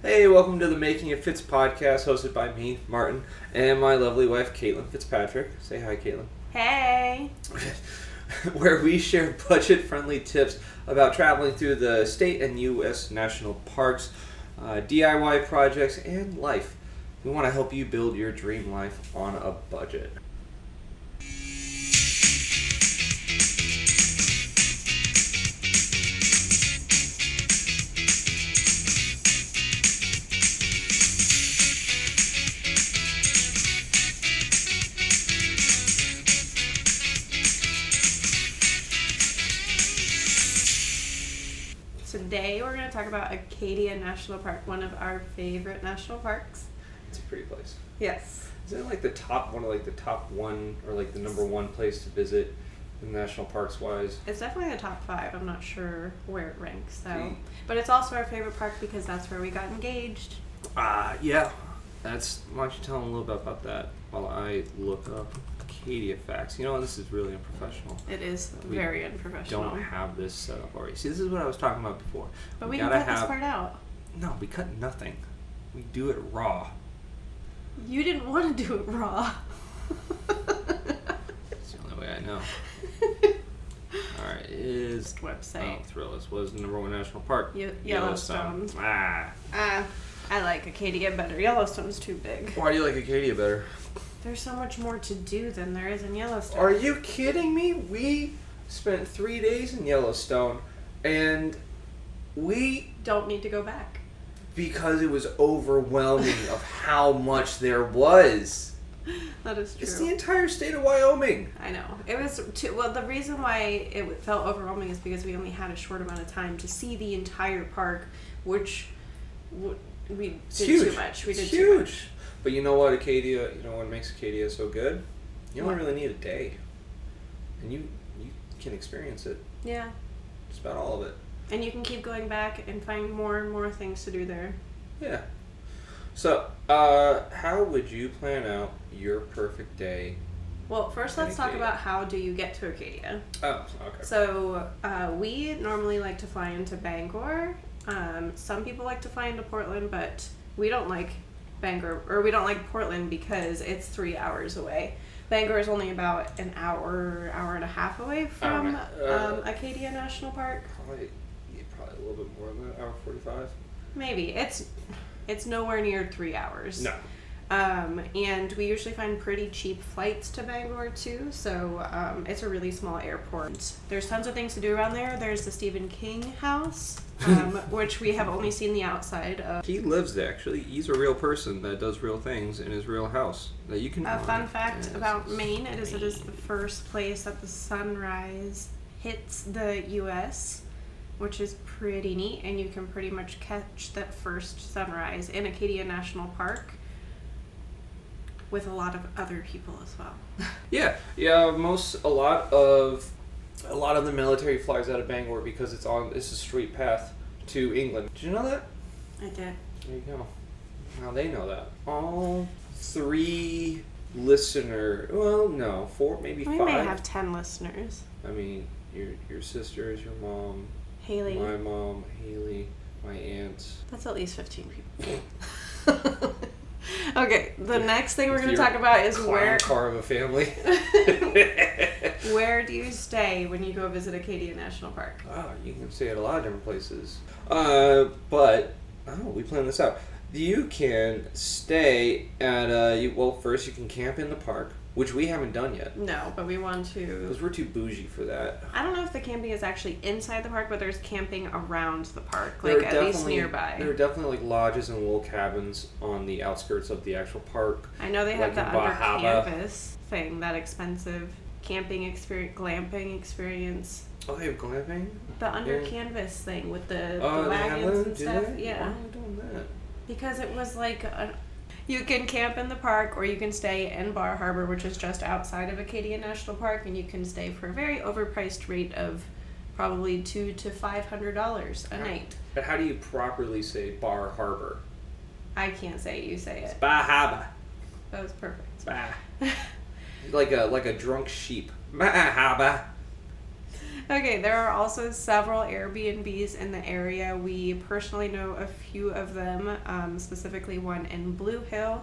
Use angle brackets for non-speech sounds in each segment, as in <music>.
Hey, welcome to the Making It Fitz podcast, hosted by me, Martin, and my lovely wife, Kaitlin Fitzpatrick. Say hi, Kaitlin. Hey. <laughs> Where we share budget friendly tips about traveling through the state and U.S. national parks, uh, DIY projects, and life. We want to help you build your dream life on a budget. We're going to talk about Acadia National Park, one of our favorite national parks. It's a pretty place. Yes. Isn't it like the top one of like the top one or like the number one place to visit in national parks wise? It's definitely the top five. I'm not sure where it ranks, though. Mm. But it's also our favorite park because that's where we got engaged. Ah, yeah. That's why don't you tell them a little bit about that while I look up Acadia facts. You know, this is really unprofessional. It is We very unprofessional. Don't have this set up already. See, this is what I was talking about before. but we, can gotta cut this have part out. no. We cut nothing. We do it raw. You didn't want to do it raw. It's the only way I know. <laughs> All right, is website. oh. Thrillist was the number one national park. Ye- Yellowstone. Ah, Ah, I like Acadia better. Yellowstone's too big. why do you like Acadia better? There's so much more to do than there is in Yellowstone. Are you kidding me? We spent three days in Yellowstone, and we Don't need to go back. because it was overwhelming of how much there was. <laughs> That is true. It's the entire state of Wyoming. I know. It was too, well. The reason why it felt overwhelming is because we only had a short amount of time to see the entire park, which we It's did huge. too much. We did it's too huge. much. But you know what, Acadia? You know what makes Acadia so good? You only What? really need a day, and you you can experience it. Yeah, Just about all of it. and you can keep going back and find more and more things to do there. Yeah. So, uh, how would you plan out your perfect day? Well, first let's talk about how do you get to Acadia. Oh, okay. So uh, we normally like to fly into Bangor. Um, some people like to fly into Portland, but we don't like Bangor or we don't like Portland because it's three hours away. Bangor is only about an hour, hour and a half away from uh, um, Acadia National Park. Probably, yeah, probably a little bit more than that. Hour forty-five. Maybe it's it's nowhere near three hours. No. Um, and we usually find pretty cheap flights to Bangor too, so um, it's a really small airport. There's tons of things to do around there. There's the Stephen King house, um, <laughs> which we have only seen the outside of. He lives there. Actually, he's a real person that does real things in his real house that you can. A fun fact about Maine it is it is the first place that the sunrise hits the U.S., which is pretty neat, and you can pretty much catch that first sunrise in Acadia National Park with a lot of other people as well. <laughs> Yeah, yeah. Most a lot of a lot of the military flies out of Bangor because it's on. It's a straight path to England. Did you know that? I did. There you go. Now they know that. All three listener. Well, no, four, maybe We five. may have 10 listeners. I mean, your your sisters, your mom, Haley. my mom, Haley, my aunt. That's at least 15 people. <laughs> <laughs> <laughs> okay, the next thing we're going to talk about is where car of a family. <laughs> <laughs> where do you stay when you go visit Acadia National Park? Oh, you can stay at a lot of different places. Uh, but oh, we planned this out. You can stay at uh, you. Well, first you can camp in the park, which we haven't done yet No, but we want to. because we're too bougie for that. I don't know if the camping is actually inside the park, but there's camping around the park, like at least nearby. There are definitely like lodges and little cabins on the outskirts of the actual park. I know they have like the under canvas thing, that expensive camping experience, glamping experience. Oh, they have glamping. The under Yeah. canvas thing with the, Oh, the wagons and stuff. Yeah. Why are they doing that? Because it was like a, you can camp in the park or you can stay in Bar Harbor, which is just outside of Acadia National Park, and you can stay for a very overpriced rate of probably two to five hundred dollars a night. But how do you properly say Bar Harbor? I can't say it, you say it. Bar Harbor. That was perfect. Bah. <laughs> like a like a drunk sheep. Harbor. Okay, there are also several Airbnbs in the area. We personally know a few of them, um, specifically one in Blue Hill.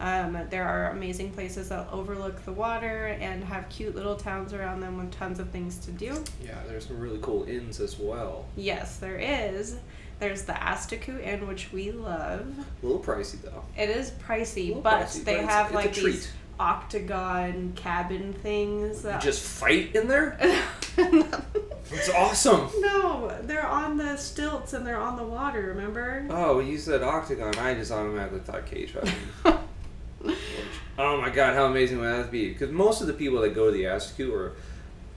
Um, there are amazing places that overlook the water and have cute little towns around them with tons of things to do. Yeah, there's some really cool inns as well. Yes, there is. There's the Asticou Inn, which we love. A little pricey though. It is pricey, but pricey, they but it's- have it's like treat. these octagon cabin things. That just fight in there? <laughs> It's awesome. No, they're on the stilts and they're on the water. Remember? Oh, when you said octagon, I just automatically thought cage fighting. <laughs> oh my god, how amazing would that be? Because most of the people that go to the Askew are,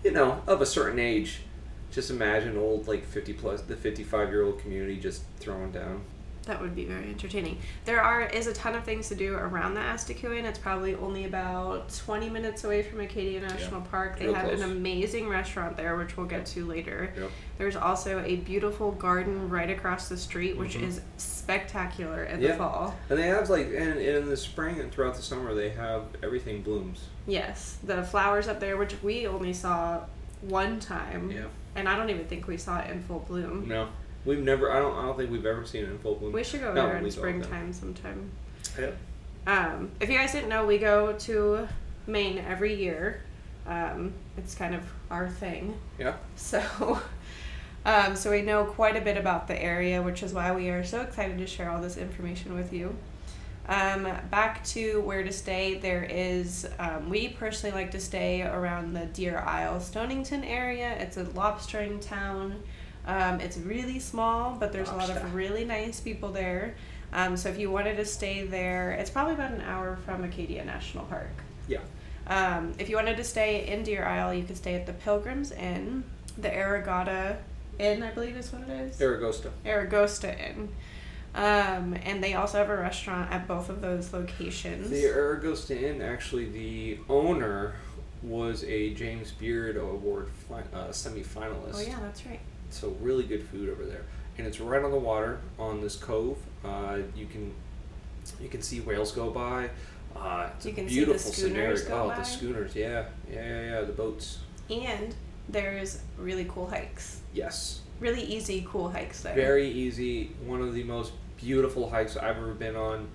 you know, of a certain age. Just imagine old, like 50 plus, the 55 year old community just throwing down. That would be very entertaining. There are is a ton of things to do around the Asticou Inn. It's probably only about 20 minutes away from Acadia National Park. They real have close. an amazing restaurant there, which we'll get to later. Yep. There's also a beautiful garden right across the street, which Mhm. is spectacular in Yeah. the fall. And they have, like, and, and in the spring and throughout the summer, they have everything blooms. Yes, the flowers up there, which we only saw one time, Yeah. and I don't even think we saw it in full bloom. No. We've never, I don't, I don't think we've ever seen it in full bloom. We should go there in we don't, no. springtime sometime. Yeah. Um, if you guys didn't know, we go to Maine every year. Um, it's kind of our thing. Yeah. So, <laughs> um, so we know quite a bit about the area, which is why we are so excited to share all this information with you. Um, back to where to stay, there is, um, we personally like to stay around the Deer Isle, Stonington area. It's a lobstering town. Um, it's really small, but there's a lot of really nice people there. Um, so if you wanted to stay there, it's probably about an hour from Acadia National Park. Yeah. Um, if you wanted to stay in Deer Isle, you could stay at the Pilgrims Inn, the Aragata Inn, I believe is what it is. Aragosta. Aragosta Inn. Um, and they also have a restaurant at both of those locations. The Aragosta Inn, actually, the owner was a James Beard Award fi- uh, semi-finalist. oh yeah, that's right. So really good food over there, and it's right on the water on this cove. Uh, you can you can see whales go by. Uh, it's You a can see the beautiful schooners scenario. go oh, by. the schooners, yeah, yeah, yeah, yeah, the boats. And there's really cool hikes. Yes, Really easy, cool hikes there. very easy. One of the most beautiful hikes I've ever been on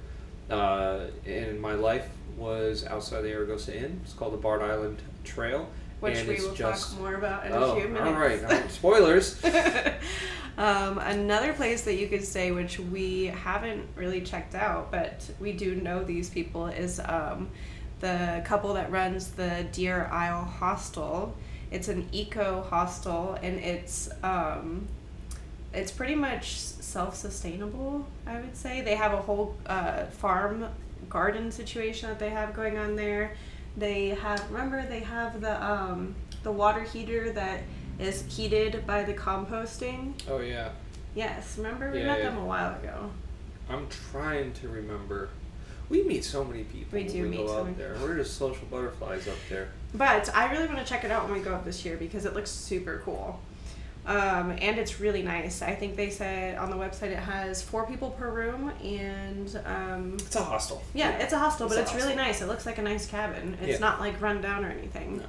uh, in my life was outside the Aragosta Inn. It's called the Barred Island Trail, which and we will just talk more about in oh, a few minutes. all right, um, spoilers. <laughs> um, another place that you could stay, which we haven't really checked out, but we do know these people, is um, the couple that runs the Deer Isle Hostel. It's an eco hostel, and it's um, it's pretty much self-sustainable. I would say they have a whole uh, farm garden situation that they have going on there. They have remember they have the um, the water heater that is heated by the composting. oh yeah. Yes, remember we Yeah, met yeah. them a while ago. I'm trying to remember. We meet so many people. We when do we meet go so out many there. We're just social butterflies up there. But I really want to check it out when we go up this year because it looks super cool. Um, and it's really nice. I think they said on the website it has four people per room, and um, It's a hostel. yeah, it's a hostel, but It's it's, a really nice. It looks like a nice cabin. It's Yeah. not like run down or anything. No.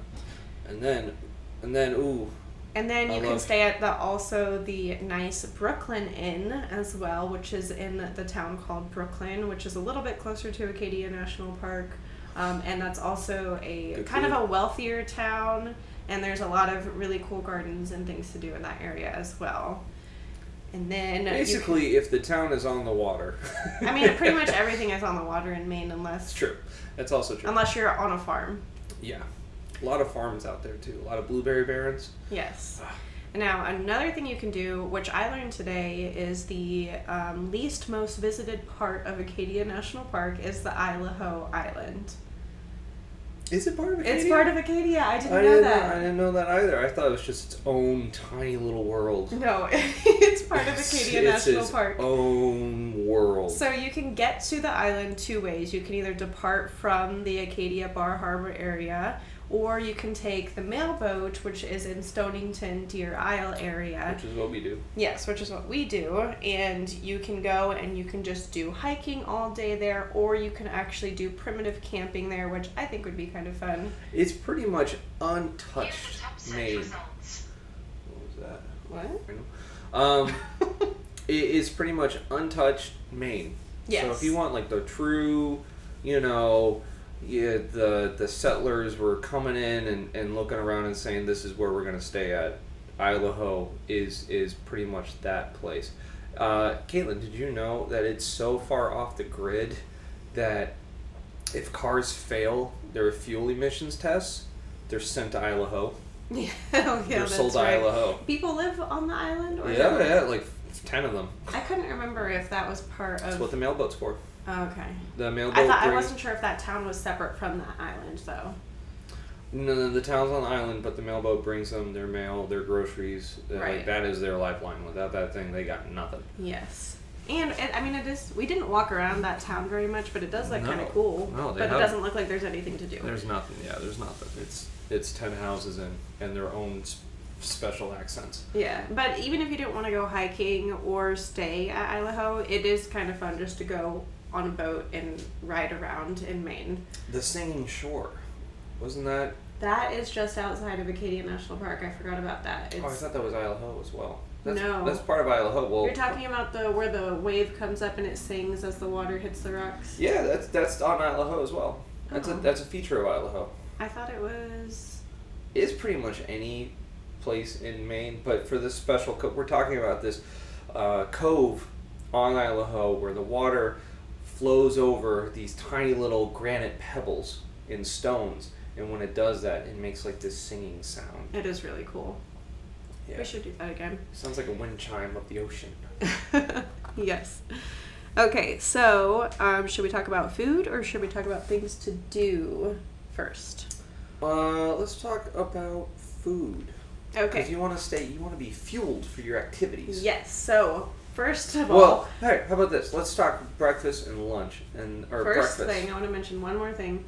And then, and then, ooh, And then I you can stay at the also the nice Brooklin Inn as well, which is in the town called Brooklin, which is a little bit closer to Acadia National Park, um, and that's also a Good kind food. of a wealthier town. And there's a lot of really cool gardens and things to do in that area as well. And then you can- basically, if the town is on the water, I mean, <laughs> pretty much everything is on the water in Maine, It's unless true. That's also true. unless you're on a farm. yeah, a lot of farms out there too. A lot of blueberry barons. Yes. Ah. Now, another thing you can do, which I learned today, is the um, least most visited part of Acadia National Park is the Isle au Haut Island. Is it part of Acadia? It's part of Acadia. I didn't I know didn't that. I didn't know that either. I thought it was just its own tiny little world. No, <laughs> it's part of Acadia It's National its Park. own world. So you can get to the island two ways. You can either depart from the Acadia Bar Harbor area, or you can take the mail boat, which is in Stonington, Deer Isle area. which is what we do. Yes, which is what we do. And you can go and you can just do hiking all day there, or you can actually do primitive camping there, which I think would be kind of fun. It's pretty much untouched Maine. What? I know. Um, <laughs> it is pretty much untouched Maine. Yes. So if you want like the true, you know, yeah, the the settlers were coming in and, and looking around and saying this is where we're gonna stay at. Isle au Haut is is pretty much that place. Uh, Kaitlin, did you know that it's so far off the grid that if cars fail their fuel emissions tests, they're sent to Isle au Haut. Yeah, <laughs> oh, yeah, they're that's sold to right. Idaho. People live on the island, or Yeah, yeah, like ten of them. I couldn't remember if that was part That's of. what the mailboat's for. Oh, okay. The mailboat. I thought I wasn't sure if that town was separate from the island, though. No, no, the town's on the island, but the mailboat brings them their mail, their groceries. Uh, Right. Like that is their lifeline. Without that thing, they got nothing. Yes. And it, I mean, it is. We didn't walk around that town very much, but it does look kind of cool. No, they but have- it doesn't look like there's anything to do. There's nothing. Yeah, there's nothing. It's it's ten houses and and their own special accents. Yeah, but even if you didn't want to go hiking or stay at Isle au Haut, it is kind of fun just to go on a boat and ride around in Maine. The Singing Shore, wasn't that? That is just outside of Acadia National Park. I forgot about that. It's, oh, I thought that was Isle au Haut as well. That's, No. that's part of Isle au Haut. Well, You're talking about the where the wave comes up and it sings as the water hits the rocks. yeah, that's that's on Isle au Haut as well. That's a Oh. that's a feature of Isle au Haut. I thought it was. It's pretty much any place in Maine, but for this special, co- we're talking about this uh, cove on Isle au Haut where the water flows over these tiny little granite pebbles and stones, and when it does that, it makes like this singing sound. It is really cool. Yeah, We should do that again. sounds like a wind chime of the ocean. <laughs> yes. Okay, so um, should we talk about food or should we talk about things to do first? Uh, let's talk about food. Okay. Because you want to stay, you want to be fueled for your activities. Yes. So first of all, Well, hey, how about this? Let's talk breakfast and lunch and or first breakfast. thing I want to mention one more thing.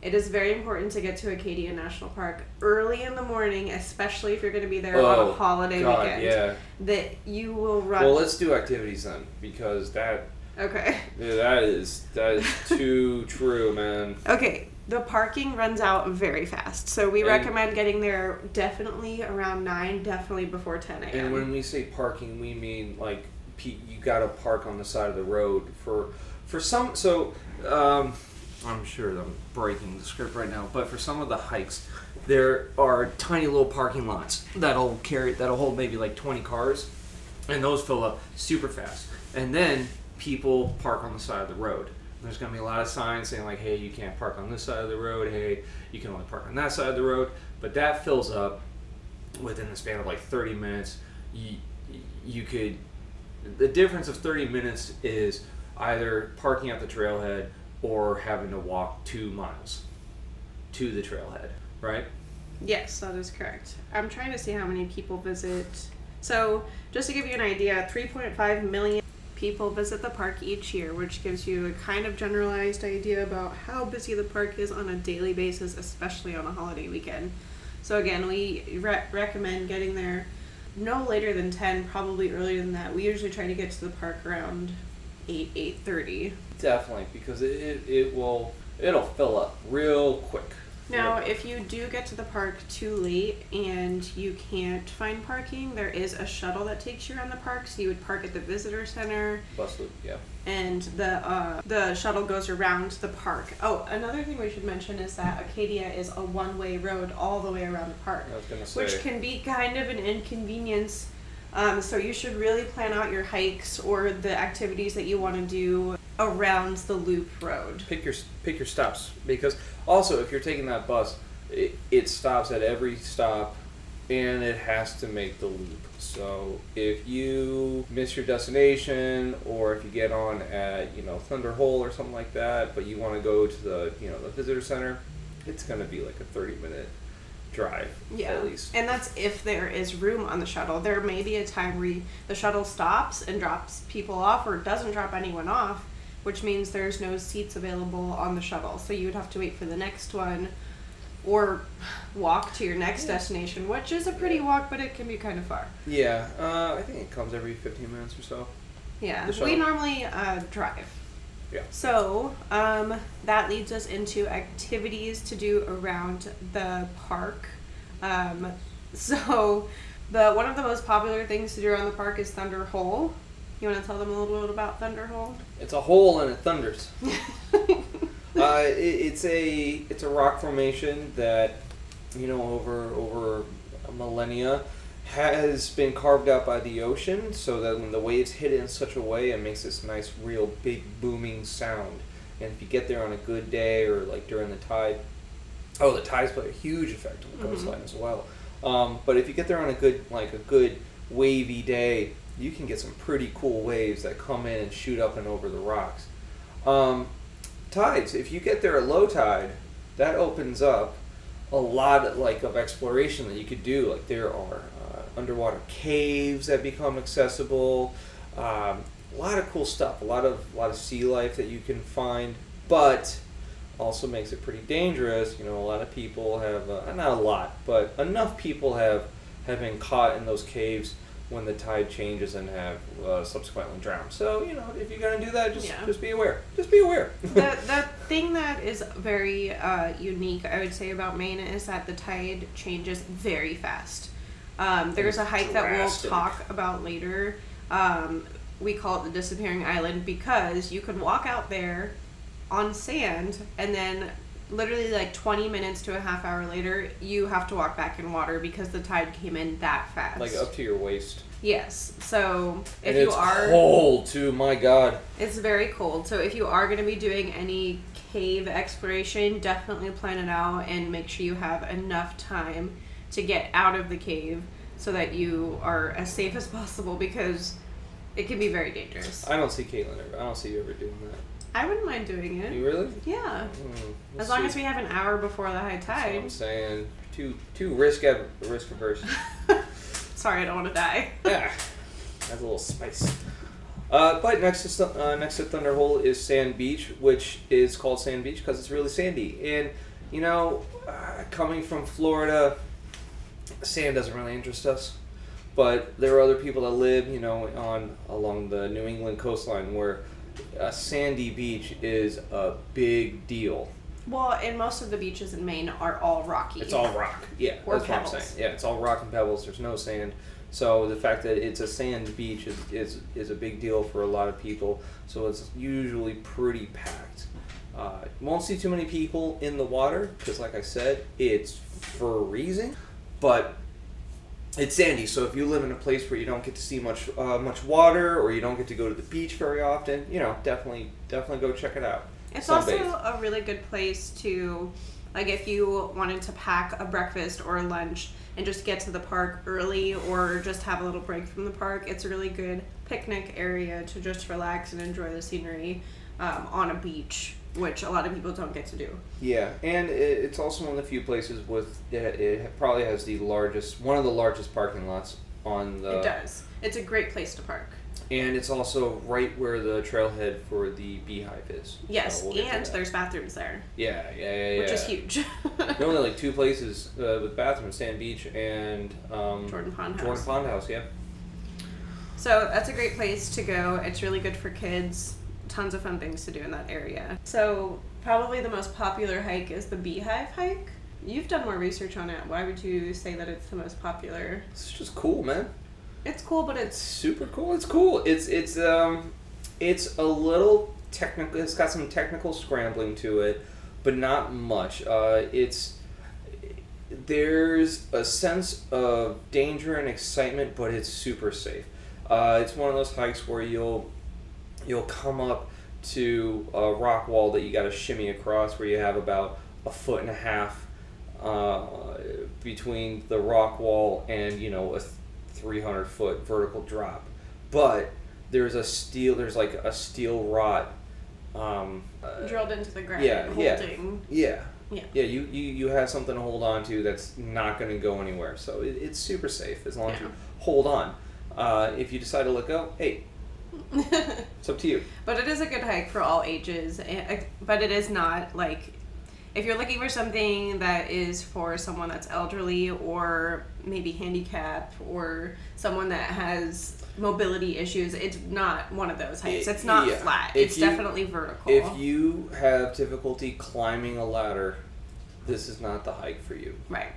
It is very important to get to Acadia National Park early in the morning, especially if you're going to be there on Oh, a holiday God, weekend. yeah. That you will run. Well, let's do activities then, because that okay. <laughs> yeah, that is that is too <laughs> true, man. Okay, the parking runs out very fast, so we And- recommend getting there definitely around nine, definitely before ten a.m. And when we say parking, we mean like you got to park on the side of the road for for some. So um, I'm sure I'm breaking the script right now, but for some of the hikes, there are tiny little parking lots that'll carry that'll hold maybe like 20 cars, and those fill up super fast. And then people park on the side of the road. There's gonna be a lot of signs saying like, "Hey, you can't park on this side of the road. Hey, you can only park on that side of the road." But that fills up within the span of like 30 minutes. You you could the difference of 30 minutes is either parking at the trailhead or having to walk two miles to the trailhead, right? Yes, that is correct. I'm trying to see how many people visit. So, just to give you an idea, 3.5 million people visit the park each year, which gives you a kind of generalized idea about how busy the park is on a daily basis, especially on a holiday weekend. So, again, we re- recommend getting there no later than 10, probably earlier than that. We usually try to get to the park around 8, 8.30. Definitely, because it, it, it will it'll fill up real quick. Now, if you do get to the park too late and you can't find parking, there is a shuttle that takes you around the park. So you would park at the visitor center, bus loop, yeah. and the uh, the shuttle goes around the park. Oh, another thing we should mention is that Acadia is a one way road all the way around the park, I was gonna say. which can be kind of an inconvenience. Um, so you should really plan out your hikes or the activities that you want to do around the loop road. pick your pick your stops because also if you're taking that bus, it, it stops at every stop, and it has to make the loop. So if you miss your destination, or if you get on at you know Thunder Hole or something like that, but you want to go to the you know the visitor center, it's gonna be like a thirty minute drive Yeah, at least. and that's if there is room on the shuttle. There may be a time where the shuttle stops and drops people off, or doesn't drop anyone off, which means there's no seats available on the shuttle. So you would have to wait for the next one, or walk to your next destination, which is a pretty walk, but it can be kind of far. Yeah, uh, I think it comes every fifteen minutes or so. Yeah, we normally uh, drive. Yeah. So um, that leads us into activities to do around the park. Um, <laughs> so The one of the most popular things to do around the park is Thunder Hole. You want to tell them a little bit about Thunder Hole? It's a hole and it thunders. <laughs> uh, it, it's a it's a rock formation that you know over over a millennia has been carved out by the ocean so that when the waves hit it in such a way it makes this nice real big booming sound and if you get there on a good day or like during the tide oh the tides play a huge effect on the coastline as well um, but if you get there on a good like a good wavy day you can get some pretty cool waves that come in and shoot up and over the rocks. Um, tides if you get there at low tide that opens up a lot of, like of exploration that you could do. Like there are uh, underwater caves that become accessible um, a lot of cool stuff a lot of a lot of sea life that you can find but also makes it pretty dangerous. You know a lot of people have uh, not a lot but enough people have have been caught in those caves when the tide changes and have uh, subsequently drowned so you know if you're gonna do that just Yeah. just be aware just be aware <laughs> the the thing that is very uh, unique, I would say, about Maine is that the tide changes very fast. Um, there's a hike that we'll talk about later. Um, we call it the disappearing island because you can walk out there on sand and then literally like 20 minutes to a half hour later you have to walk back in water because the tide came in that fast like up to your waist yes so if and you it's are cold too my god it's very cold. So if you are going to be doing any cave exploration, definitely plan it out and make sure you have enough time to get out of the cave so that you are as safe as possible because it can be very dangerous. I don't see Kaitlin ever. I don't see you ever doing that. I wouldn't mind doing it. You really? Yeah. Mm, As long see. as we have an hour before the high That's what tide. I'm saying too too risk av- risk averse. <laughs> Sorry, I don't want to die. <laughs> yeah, that's a little spice. Uh, but next to uh, next to Thunder Hole is Sand Beach, which is called Sand Beach because it's really sandy. And you know, uh, coming from Florida, sand doesn't really interest us. But there are other people that live, you know, on along the New England coastline where a sandy beach is a big deal. Well, and most of the beaches in Maine are all rocky. It's all rock. Yeah, Or that's what I'm saying. Yeah, it's all rock and pebbles. There's no sand. So the fact that it's a sand beach is, is, is a big deal for a lot of people. So it's usually pretty packed. Uh, won't see too many people in the water because, like I said, it's freezing. But it's sandy, so if you live in a place where you don't get to see much uh, much water or you don't get to go to the beach very often, you know, definitely definitely go check it out. It's Sunbathe. also a really good place to, like, if you wanted to pack a breakfast or a lunch and just get to the park early or just have a little break from the park, it's a really good picnic area to just relax and enjoy the scenery um, on a beach, which a lot of people don't get to do. Yeah, and it, it's also one of the few places with it, it probably has the largest, one of the largest parking lots on the. it does. It's a great place to park. And it's also right where the trailhead for the beehive is. Yes, So we'll and there's bathrooms there, Yeah, yeah, yeah, yeah. which is huge. There are only like two places uh, with bathrooms: Sand Beach and um, Jordan Pond House. Jordan Pond House. Yeah. So that's a great place to go. It's really good for kids. Tons of fun things to do in that area. So probably the most popular hike is the Beehive hike. You've done more research on it. Why would you say that it's the most popular? It's just cool, man. It's cool, but It's super cool. It's cool. It's it's um, it's a little technical. It's got some technical scrambling to it, but not much. Uh, it's there's a sense of danger and excitement, but it's super safe. Uh, it's one of those hikes where you'll you'll come up to a rock wall that you got to shimmy across, where you have about a foot and a half uh, between the rock wall and you know a 300 foot vertical drop. But there's a steel, there's like a steel rod. Um, uh, drilled into the ground, yeah, yeah. holding. yeah. Yeah. Yeah, you, you, you have something to hold on to that's not going to go anywhere. So it, it's super safe as long as you hold on. Uh, if you decide to let go, hey, it's up to you. <laughs> But it is a good hike for all ages. Eh, eh, but it is not like if you're looking for something that is for someone that's elderly or maybe handicapped or someone that has mobility issues, it's not one of those hikes. It- It's not yeah. flat. If it's you- definitely vertical. If you have difficulty climbing a ladder, this is not the hike for you. right.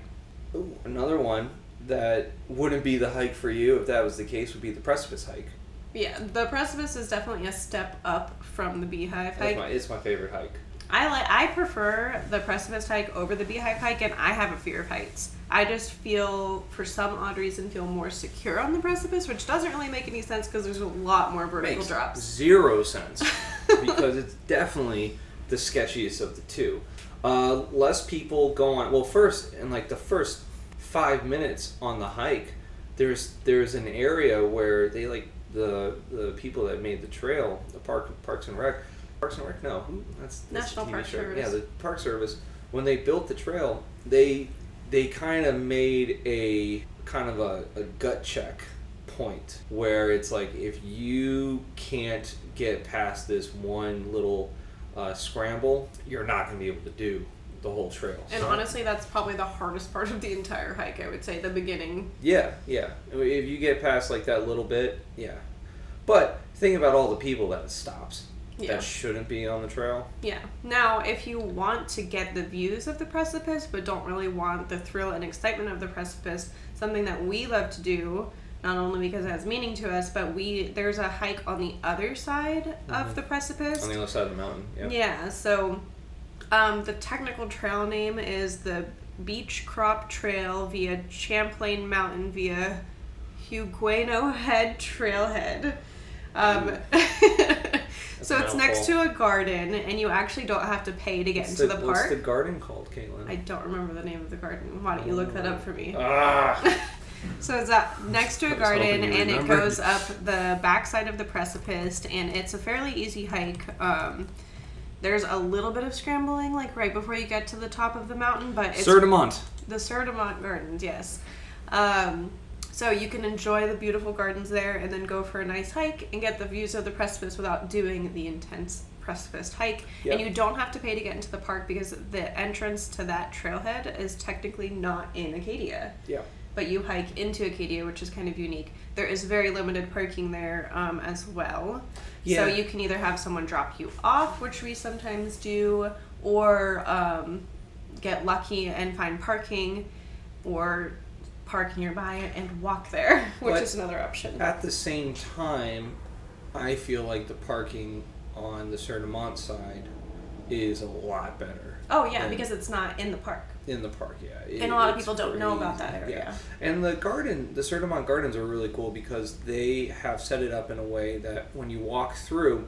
Ooh, another one that wouldn't be the hike for you if that was the case would be the precipice hike. Yeah, the precipice is definitely a step up from the beehive It's hike. my, it's my favorite hike. I like I prefer the precipice hike over the beehive hike, and I have a fear of heights. I just feel, for some odd reason, feel more secure on the precipice, which doesn't really make any sense because there's a lot more vertical Makes drops. zero sense <laughs> because it's definitely the sketchiest of the two. Uh, less people go on. Well, first in like the first five minutes on the hike, there's there's an area where they like the the people that made the trail, the park Parks and Rec, Parks and Rec. No, who? That's, that's National Park show. Service. Yeah, the Park Service. When they built the trail, they they kind of made a kind of a, a gut check point where it's like if you can't get past this one little uh, scramble, you're not going to be able to do the whole trail. And So- honestly, that's probably the hardest part of the entire hike. I would say the beginning. Yeah, yeah. If you get past like that little bit, yeah. But think about all the people that it stops Yeah. that shouldn't be on the trail. Yeah. Now, if you want to get the views of the precipice, but don't really want the thrill and excitement of the precipice, something that we love to do, not only because it has meaning to us, but we there's a hike on the other side of the precipice. Mm-hmm. On the other side of the mountain. Yeah. Yeah, so um, the technical trail name is the Beachcroft Trail via Champlain Mountain via Huguenot Head Trailhead. Um, <laughs> so it's next to a garden, and you actually don't have to pay to get What's into the, park. What's the garden called, Kaitlin? I don't remember the name of the garden. Why don't you look that up for me? ah. <laughs> So it's up next to a garden, and it goes up the backside of the precipice, and it's a fairly easy hike. Um, there's a little bit of scrambling, like right before you get to the top of the mountain, but it's Sieur de Monts. the Sieur de Monts Gardens, yes. Um, so you can enjoy the beautiful gardens there, and then go for a nice hike and get the views of the precipice without doing the intense precipice hike. Yep. And you don't have to pay to get into the park because the entrance to that trailhead is technically not in Acadia Yeah. but you hike into Acadia, which is kind of unique. There is very limited parking there um, as well. Yeah. So you can either have someone drop you off, which we sometimes do, or um, get lucky and find parking, or park nearby and walk there, <laughs> which But- is another option. At the same time, I feel like the parking on the Sieur de Monts side is a lot better Oh yeah, because it's not in the park. In the park. Yeah, It- And a lot of people don't know about that area. Yeah, and the garden, the de Gardens are really cool because they have set it up in a way that when you walk through,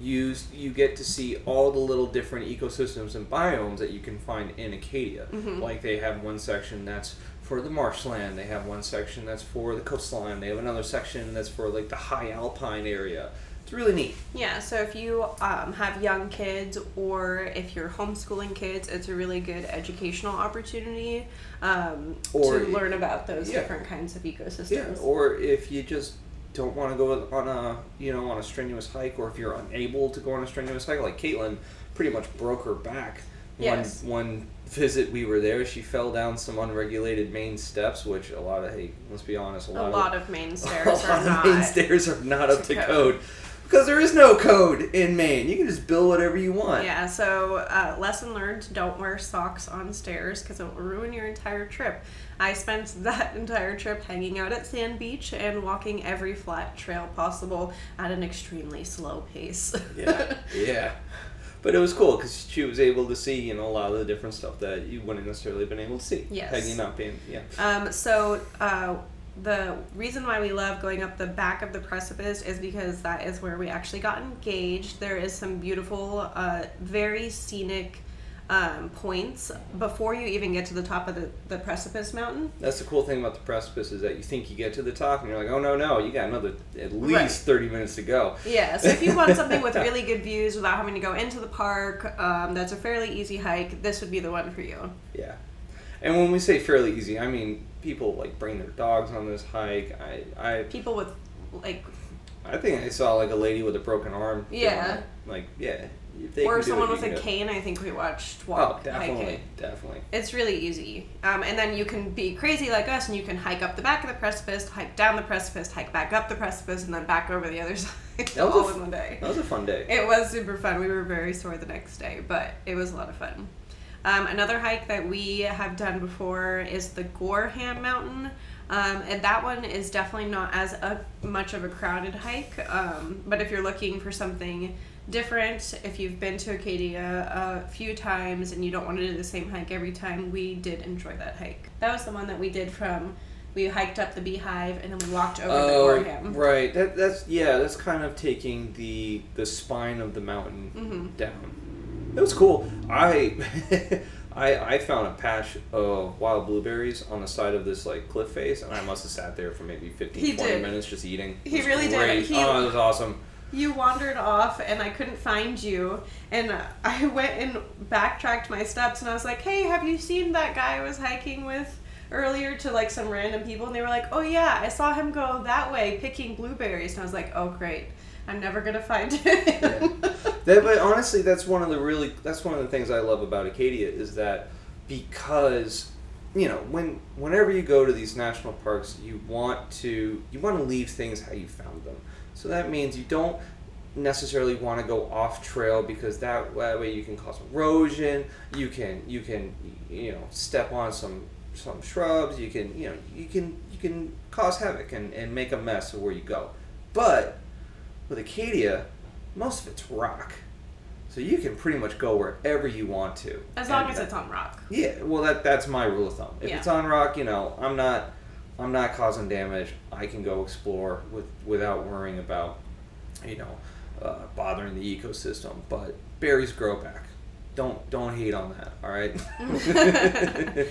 you you get to see all the little different ecosystems and biomes that you can find in Acadia. Mhm. Like they have one section that's for the marshland. They have one section that's for the coastline. They have another section that's for like the high alpine area. It's really neat. Yeah, so if you um, have young kids or if you're homeschooling kids, it's a really good educational opportunity um, Or- to learn about those yeah. different kinds of ecosystems. Yeah, or if you just don't want to go on a you know on a strenuous hike, or if you're unable to go on a strenuous hike, like Kaitlin pretty much broke her back. Yes. One one visit we were there, she fell down some unregulated Maine steps, which a lot of hey, let's be honest, a a lot, lot of, of Maine <laughs> a stairs lot are of not. Maine stairs are not up to to code. code. Because there is no code in Maine. You can just build whatever you want. Yeah, so uh, lesson learned: don't wear socks on stairs because it will ruin your entire trip. I spent <laughs> that entire trip hanging out at Sand Beach and walking every flat trail possible at an extremely slow pace. yeah, <laughs> yeah. But it was cool because she was able to see, you know, a lot of the different stuff that you wouldn't necessarily been able to see. Yes. Hanging up in, yeah. Um, so uh, the reason why we love going up the back of the precipice is because that is where we actually got engaged. There is some beautiful, uh, very scenic um, points before you even get to the top of the, the precipice mountain. That's the cool thing about the precipice is that you think you get to the top and you're like, oh no no, you got another at least Right. thirty minutes to go. Yeah, so if you want <laughs> something with really good views without having to go into the park, um, that's a fairly easy hike. This would be the one for you. Yeah, and when we say fairly easy, I mean people like bring their dogs on this hike. I I People with like, I think I saw like a lady with a broken arm. Yeah. Like yeah, they or someone it, with a it. cane. I think we watched Oh, walk hike definitely, it. definitely. It's really easy. Um, and then you can be crazy like us and you can hike up the back of the precipice, hike down the precipice, hike back up the precipice, and then back over the other <laughs> side That was all a f- in one day. That was a fun day. It was super fun. We were very sore the next day, but it was a lot of fun. Um, another hike that we have done before is the Gorham Mountain. Um, and that one is definitely not as a, much of a crowded hike. Um, but if you're looking for something different, if you've been to Acadia a few times and you don't want to do the same hike every time, we did enjoy that hike. That was the one that we did from. We hiked up the Beehive and then we walked over Oh, to Gorham. right. That that's yeah. That's kind of taking the the spine of the mountain Mhm. down. It was cool. I <laughs> I I found a patch of wild blueberries on the side of this like cliff face, and I must have sat there for maybe 15, He 20 did. minutes just eating. It He was really did. great. He- oh, it was awesome. You wandered off and I couldn't find you. And I went and backtracked my steps and I was like, hey, have you seen that guy I was hiking with earlier to like some random people? And they were like, oh yeah, I saw him go that way picking blueberries. And I was like, oh great, I'm never going to find him. That, but honestly, that's one of the really that's one of the things I love about Acadia is that because you know when whenever you go to these national parks, you want to you want to leave things how you found them. So that means you don't necessarily want to go off trail because that, that way you can cause erosion. You can you can you know step on some some shrubs. You can you know you can you can cause havoc and, and make a mess of where you go. But with Acadia, most of it's rock. So you can pretty much go wherever you want to. as long And as that- it's on rock. Yeah, well that that's my rule of thumb. If Yeah. it's on rock, you know, I'm not I'm not causing damage. I can go explore with without worrying about you know, uh, bothering the ecosystem. But berries grow back. Don't don't hate on that, all right? <laughs>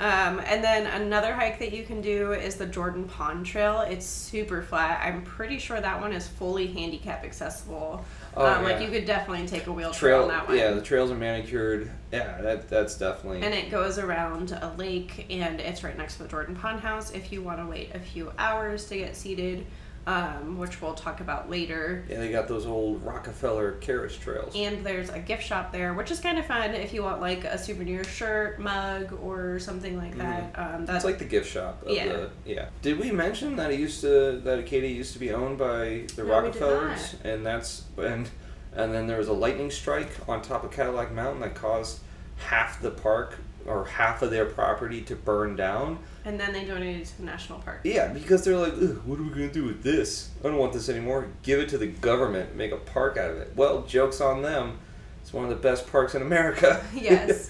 Um, and then another hike that you can do is the Jordan Pond Trail. It's super flat. I'm pretty sure that one is fully handicap accessible. Oh, um, Like you could definitely take a wheelchair Trail, on that one. yeah, the trails are manicured. Yeah, that that's definitely. And it goes around a lake, and it's right next to the Jordan Pond House. If you want to wait a few hours to get seated, um, which we'll talk about later. yeah, they got those old Rockefeller carriage trails. And there's a gift shop there, which is kind of fun if you want like a souvenir shirt, mug, or something like that. Um, That's that's like the gift shop. Of Yeah. The, yeah. Did we mention that it used to that Acadia used to be owned by the No, Rockefellers, and that's and and then there was a lightning strike on top of Cadillac Mountain that caused half the park or half of their property to burn down. And then they donated it to the national park. Yeah, because they're like, "Ugh, what are we gonna do with this? I don't want this anymore. Give it to the government. Make a park out of it. Well, jokes on them. It's one of the best parks in America. <laughs> <laughs> Yes.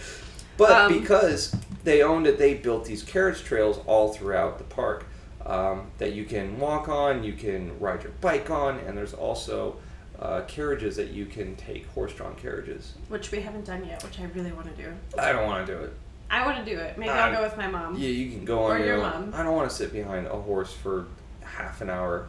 but Um, because they owned it, they built these carriage trails all throughout the park um, that you can walk on, you can ride your bike on, and there's also uh, carriages that you can take, horse-drawn carriages. Which we haven't done yet, which I really want to do. I don't want to do it. I want to do it. Maybe Um, I'll go with my mom. Yeah, you can go on Or your own. mom. I don't want to sit behind a horse for half an hour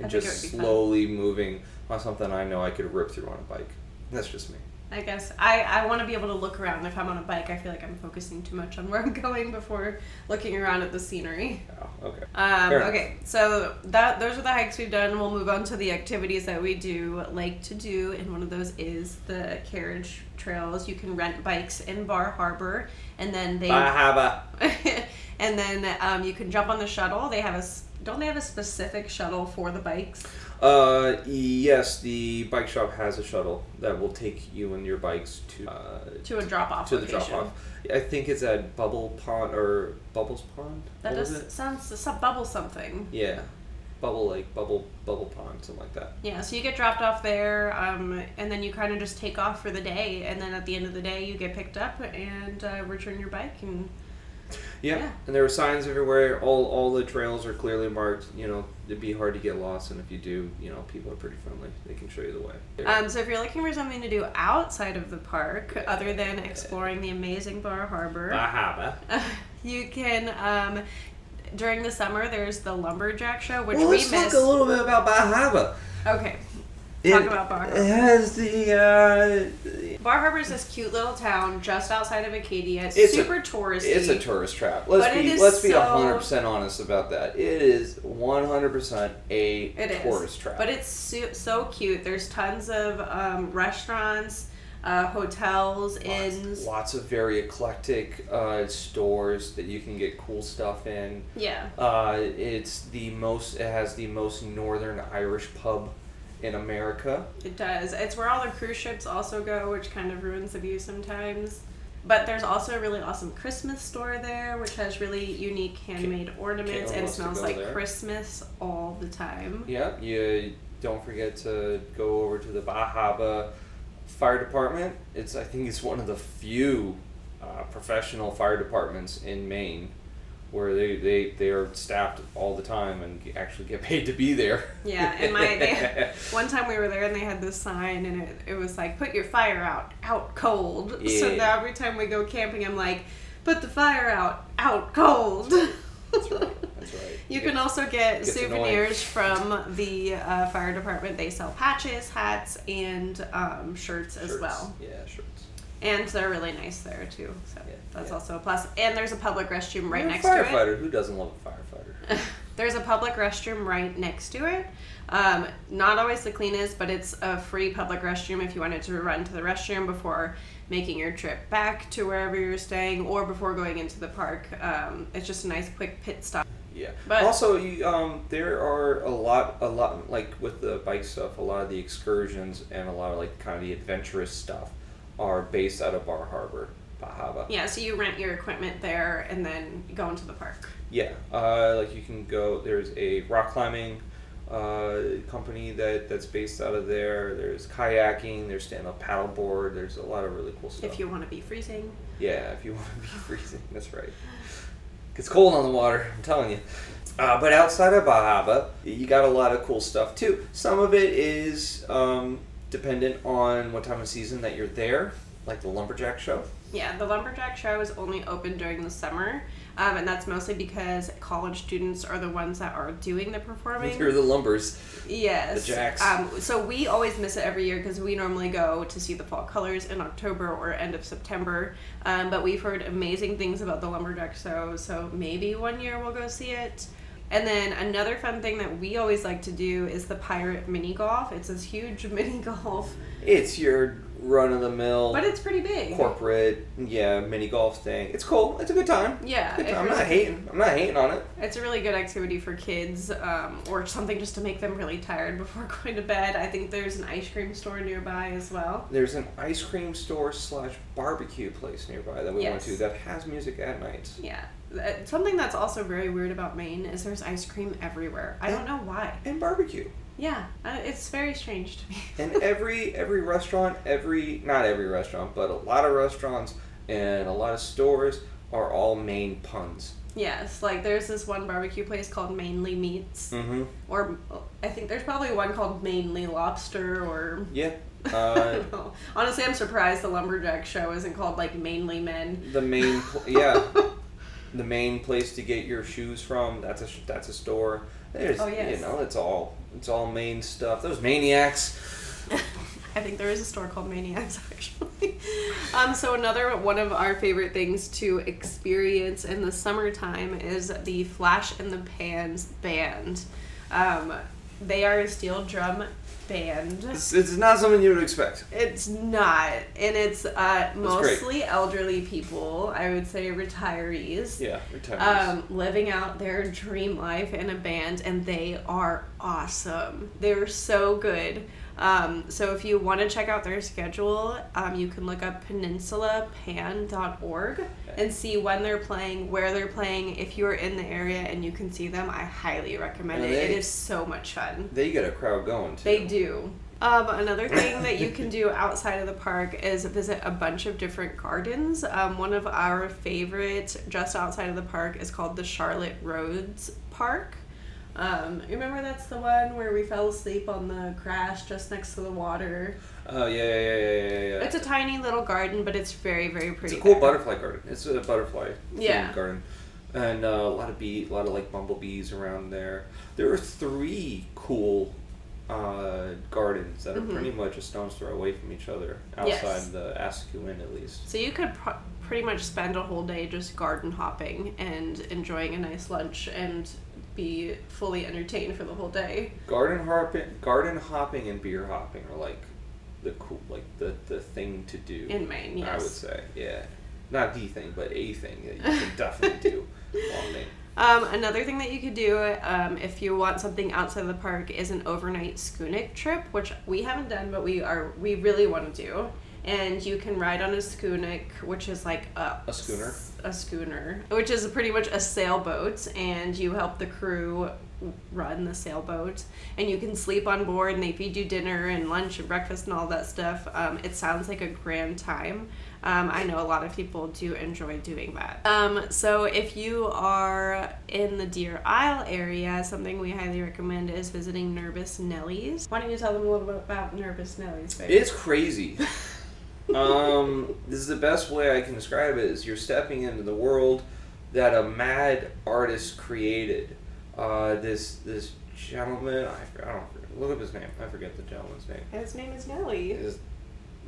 and just be fun. slowly moving on something I know I could rip through on a bike. That's just me. I guess I, I want to be able to look around. If I'm on a bike, I feel like I'm focusing too much on where I'm <laughs> going before looking around at the scenery. Oh, okay. Um, okay, so that those are the hikes we've done. We'll move on to the activities that we do like to do, and one of those is the carriage trails. You can rent bikes in Bar Harbor, and then they Bahaba. <laughs> and then um, you can jump on the shuttle. They have a don't they have a specific shuttle for the bikes? Uh, yes, the bike shop has a shuttle that will take you and your bikes to uh, To a drop off. to the drop off. I think it's at Bubble Pond or Bubbles Pond. That What does sounds some bubble something. Yeah, Bubble Lake, Bubble Bubble Pond, something like that. Yeah, so you get dropped off there, um, and then you kind of just take off for the day, and then at the end of the day, you get picked up and uh, return your bike. And Yeah. Yeah. and there are signs everywhere. All all the trails are clearly marked. You know, it'd be hard to get lost, and if you do, you know, people are pretty friendly. They can show you the way. um, so if you're looking for something to do outside of the park, other than exploring the amazing Bar Harbor, Bahaba. <laughs> you can. Um, during the summer, there's the lumberjack show, which well, we let's missed. talk a little bit about Bahaba. okay, It, Talk about Bar Harbor. It has the. Uh, the- Bar Harbor is this cute little town just outside of Acadia. It's, It's a- super touristy. It's a tourist trap. Let's But be is let's be hundred percent honest about that. It is one hundred percent a It is. tourist trap. But it's so, so cute. There's tons of um, restaurants, uh, hotels, lots, inns. lots of very eclectic uh, stores that you can get cool stuff in. Yeah. Uh, it's the most. It has the most northern Irish pub in America. It does. It's where all the cruise ships also go, which kind of ruins the view sometimes. But there's also a really awesome Christmas store there, which has really unique handmade ornaments Kaitlin and smells like there. Christmas all the time. Yeah, you don't forget to go over to the Bahaba Fire Department. It's I think it's one of the few uh, professional fire departments in Maine where they, they, they are staffed all the time and actually get <laughs> paid to be there. Yeah, and my they, <laughs> one time we were there and they had this sign and it, it was like put your fire out out cold. <laughs> So now every time we go camping, I'm like, put the fire out out cold. That's right. That's right. You can also get souvenirs from the uh, fire department. They sell patches, hats, and um, shirts as Shirts. well. Yeah, shirts. And they're really nice there too. So Yeah, that's yeah. also a plus. And there's a public restroom right You're next to it. firefighter. Who doesn't love a firefighter? <laughs> There's a public restroom right next to it. Um, not always the cleanest, but it's a free public restroom if you wanted to run to the restroom before making your trip back to wherever you're staying or before going into the park. Um, it's just a nice quick pit stop. Yeah. But- also, you, um, there are a lot, a lot like with the bike stuff. A lot of the excursions and a lot of like kind of the adventurous stuff are based out of Bar Harbor, Bahaba. Yeah, so you rent your equipment there and then go into the park. Yeah. Uh, like you can go. There's a rock climbing uh, company that that's based out of there. There's kayaking. There's stand up paddleboard. There's a lot of really cool stuff. If you want to be freezing. Yeah, if you <laughs> want to be freezing, that's right. It's cold on the water, I'm telling you. Uh, but outside of Bahaba, you got a lot of cool stuff too. Some of it is um, dependent on what time of season that you're there, like the lumberjack show. Yeah, the Lumberjack Show is only open during the summer, um, and that's mostly because college students are the ones that are doing the performing. Through the lumbers. Yes. The Jacks. Um, so we always miss it every year because we normally go to see the fall colors in October or end of September. Um, but we've heard amazing things about the Lumberjack show, so maybe one year we'll go see it. And then another fun thing that we always like to do is the pirate mini golf. It's this huge <laughs> mini golf, It's your run of the mill but it's pretty big. corporate, yeah, mini golf thing. It's cool. It's a good time. Yeah, Good time. I'm really- not hating. I'm not hating on it. It's a really good activity for kids, um, or something just to make them really tired before <laughs> going to bed. I think there's an ice cream store nearby as well. There's an ice cream store slash barbecue place nearby that we went to that has music at night. Yeah. Uh, Something that's also very weird about Maine is there's ice cream everywhere. I don't know why. And barbecue. Yeah, uh, it's very strange to me. And every every restaurant, every not every restaurant, but a lot of restaurants and a lot of stores are all main puns. yes, like there's this one barbecue place called Mainly Meats, Mm-hmm. or I think there's probably one called Mainly Lobster, or Yeah. <laughs> Uh. Honestly, I'm surprised the Lumberjack show isn't called like Mainly Men. the main <laughs> pl- yeah, the main place to get your shoes from. That's a sh- that's a store. There's Oh, yes. you know it's all it's all main stuff. Those maniacs. <laughs> I think there is a store called Maniacs <laughs> actually. um, so another one of our favorite things to experience in the summertime is the Flash in the Pans band. Um, they are a steel drum band. It's, it's not something you would expect. It's not, and it's uh, great. mostly elderly people. I would say retirees. Yeah, retirees. Um, living out their dream life in a band, and they are awesome. They're so good. Um, so if you want to check out their schedule, um, you can look up peninsulapan.org and see when they're playing, where they're playing. If you're in the area and you can see them, I highly recommend Are it. It is so much fun. they get a crowd going too. They do. Um, another thing <laughs> that you can do outside of the park is visit a bunch of different gardens. Um, one of our favorites just outside of the park is called the Charlotte Rhoades Park. Um, you remember that's the one where we fell asleep on the crash just next to the water. Oh yeah, yeah, yeah, yeah, yeah. yeah. It's a tiny little garden, but it's very, very pretty. It's a cool there. butterfly garden. It's a butterfly Yeah. garden, and uh, a lot of bee, a lot of like bumblebees around there. There are three cool uh, gardens that are Mhm. pretty much a stone's throw away from each other outside Yes. the Asticou Inn, at least. So you could pro- pretty much spend a whole day just garden hopping and enjoying a nice lunch and be fully entertained for the whole day. Garden hopping, garden hopping, and beer hopping are like the cool, like the the thing to do. In Maine, yes. I would say, yeah, not the thing, but a thing that you can <laughs> definitely do while in Maine. Um, another thing that you could do um, if you want something outside of the park is an overnight schooner trip, which we haven't done, but we are we really want to do. And you can ride on a schooner, which is like a A schooner? a schooner, which is pretty much a sailboat, and you help the crew run the sailboat, and you can sleep on board, and they feed you dinner and lunch and breakfast and all that stuff. Um, it sounds like a grand time. Um, I know a lot of people do enjoy doing that. Um, so if you are in the Deer Isle area, something we highly recommend is visiting Nervous Nellies. Why don't you tell them a little bit about Nervous Nellies? It's crazy. <laughs> um, this is the best way I can describe it. Is you're stepping into the world that a mad artist created. Uh, this this gentleman, I, I don't look up his name. I forget the gentleman's name. His name is Nelly. Is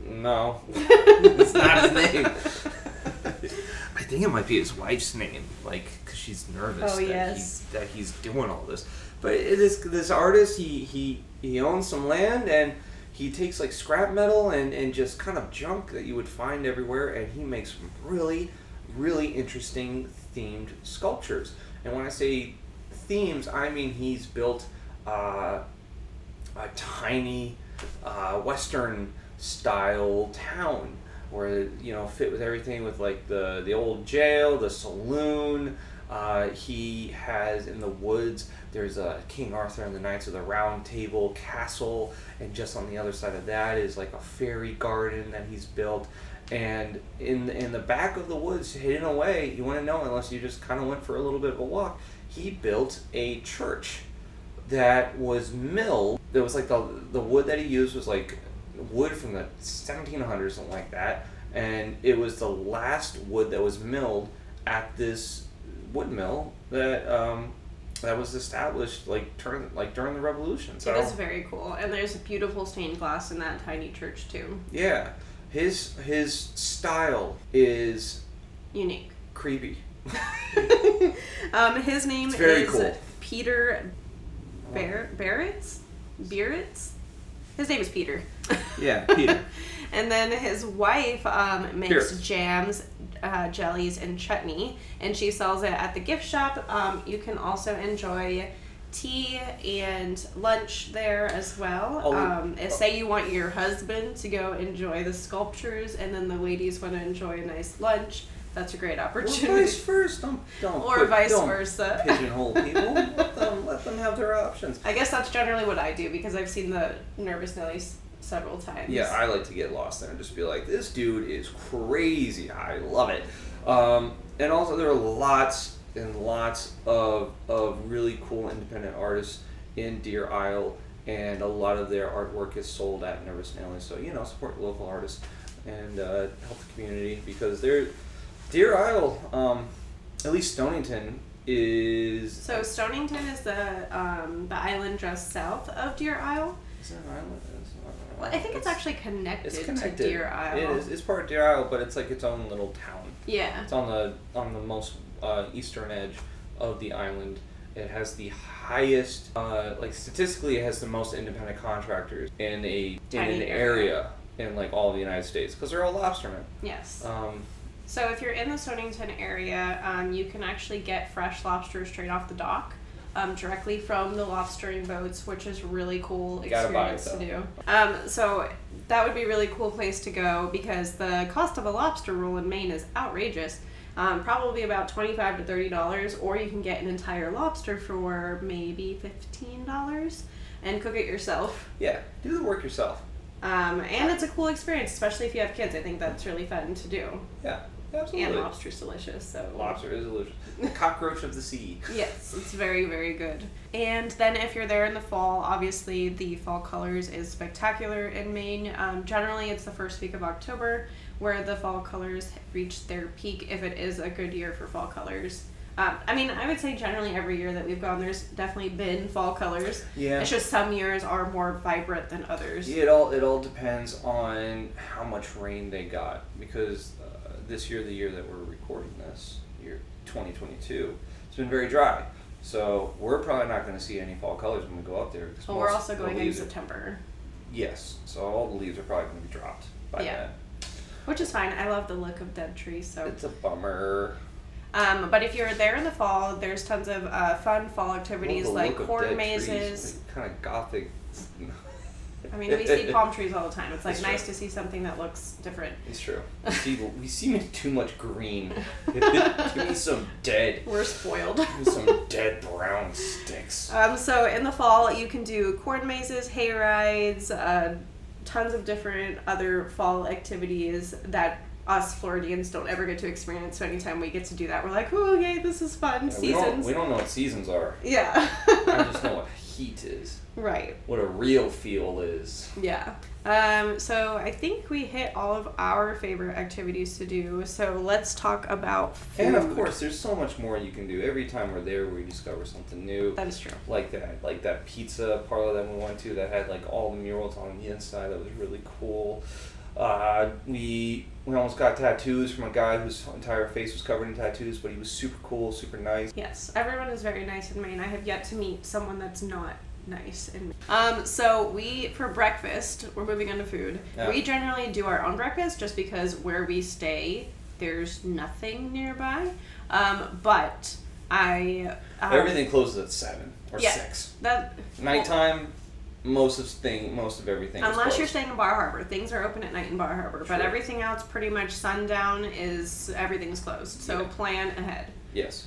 no, <laughs> it's not his name. I think it might be his wife's name, like because she's nervous Oh, that yes. he, that he's doing all this. But it is this artist. He he he owns some land and he takes like scrap metal and and just kind of junk that you would find everywhere, and he makes really really interesting themed sculptures. And when I say themes, I mean he's built. Uh, a tiny uh, western style town where you know fit with everything with like the the old jail the saloon uh, he has in the woods there's a king arthur and the knights of the round table castle and just on the other side of that is like a fairy garden that he's built and in in the back of the woods hidden away you wouldn't know unless you just kind of went for a little bit of a walk he built a church that was milled. There was like the the wood that he used was like wood from the 1700s, something like that, and it was the last wood that was milled at this wood mill that um, that was established like turn like during the Revolution. So It is very cool, and there's a beautiful stained glass in that tiny church too. yeah, his his style is Unique. creepy. <laughs> um, his name is cool. Peter Bar- Barretts? Beerits? His name is Peter. Yeah, Peter. <laughs> and then his wife um, makes Beerits. jams, uh, jellies, and chutney, and she sells it at the gift shop. Um, you can also enjoy tea and lunch there as well. Oh, um, if say you want your husband to go enjoy the sculptures, and then the ladies want to enjoy a nice lunch, that's a great Or opportunity. vice <laughs> versa. Don't, don't Or put- vice don't versa. <laughs> Pigeonhole people. let them let them have their options. I guess that's generally what I do because I've seen the Nervous Nellies several times. Yeah, I like to get lost there and just be like, this dude is crazy. I love it. Um, and also, there are lots and lots of, of really cool independent artists in Deer Isle, and a lot of their artwork is sold at Nervous Nelly. So, you know, support local artists and uh, help the community because they're Deer Isle, um, at least Stonington, is. So Stonington is the um, the island just south of Deer Isle. Is there an island? It's Well, I think it's, actually connected, It's connected. to Deer Isle. It is. It's part of Deer Isle, but it's like its own little town. Yeah. It's on the on the most uh, eastern edge of the island. It has the highest, uh, like statistically, it has the most independent contractors in a in an area. area in like all of the United States because they're all lobstermen. Yes. Um, So if you're in the Stonington area, um, you can actually get fresh lobster straight off the dock. Um, directly from the lobstering boats, which is really cool buy it, experience to do. Um, so that would be a really cool place to go because the cost of a lobster roll in Maine is outrageous. Um, probably about twenty-five to thirty dollars, or you can get an entire lobster for maybe fifteen dollars and cook it yourself. yeah, do the work yourself. Um, and it's a cool experience, especially if you have kids. I think that's really fun to do. Yeah, absolutely. And lobster's delicious, so Lobster is delicious. The <laughs> cockroach of the sea. Yes, it's very, very good. And then if you're there in the fall, obviously the fall colors is spectacular in Maine. Um, generally, it's the first week of October where the fall colors reach their peak if it is a good year for fall colors. Um, I mean, I would say generally every year that we've gone, there's definitely been fall colors. Yeah. It's just some years are more vibrant than others. Yeah, it all it all depends on how much rain they got because this year, the year that we're recording this, year 2022, it's been very dry. So we're probably not going to see any fall colors when we go up there. But we're also going in leaves are- September, yes, so all the leaves are probably going to be dropped by Yeah. then. which is fine. I love the look of dead trees, so It's a bummer. Um, but if you're there in the fall, there's tons of uh, fun fall activities Well, like corn mazes. kind of gothic. <laughs> I mean, we see palm trees all the time. It's like It's nice true. to see something that looks different. It's true. <laughs> We see, we see too much green. <laughs> Give me some dead, We're spoiled. give me some <laughs> dead brown sticks. Um, so in the fall, you can do corn mazes, hay rides, uh, tons of different other fall activities that us Floridians don't ever get to experience. So anytime we get to do that, we're like, "Oh, yay! This is fun." Yeah, we don't Seasons. we don't know what seasons are. Yeah. I just know what heat is. right. What a real feel is. Yeah. Um, so I think we hit all of our favorite activities to do. So let's talk about food. And of course, there's so much more you can do. Every time we're there, we discover something new. that is true. Like that, like that pizza parlor that we went to that had like all the murals on the inside. That was really cool. Uh, we we almost got tattoos from a guy whose entire face was covered in tattoos, but he was super cool, super nice. Yes, everyone is very nice in Maine. I have yet to meet someone that's not nice in Maine. Um, so we for breakfast, we're moving on to food. Yeah. We generally do our own breakfast just because where we stay, there's nothing nearby. Um, but I um, Everything closes at seven or yeah. six. that Nighttime, most of thing, most of everything. Unless you're staying in Bar Harbor, things are open at night in Bar Harbor. But everything else, pretty much sundown, is everything's closed. So Yeah. plan ahead. Yes.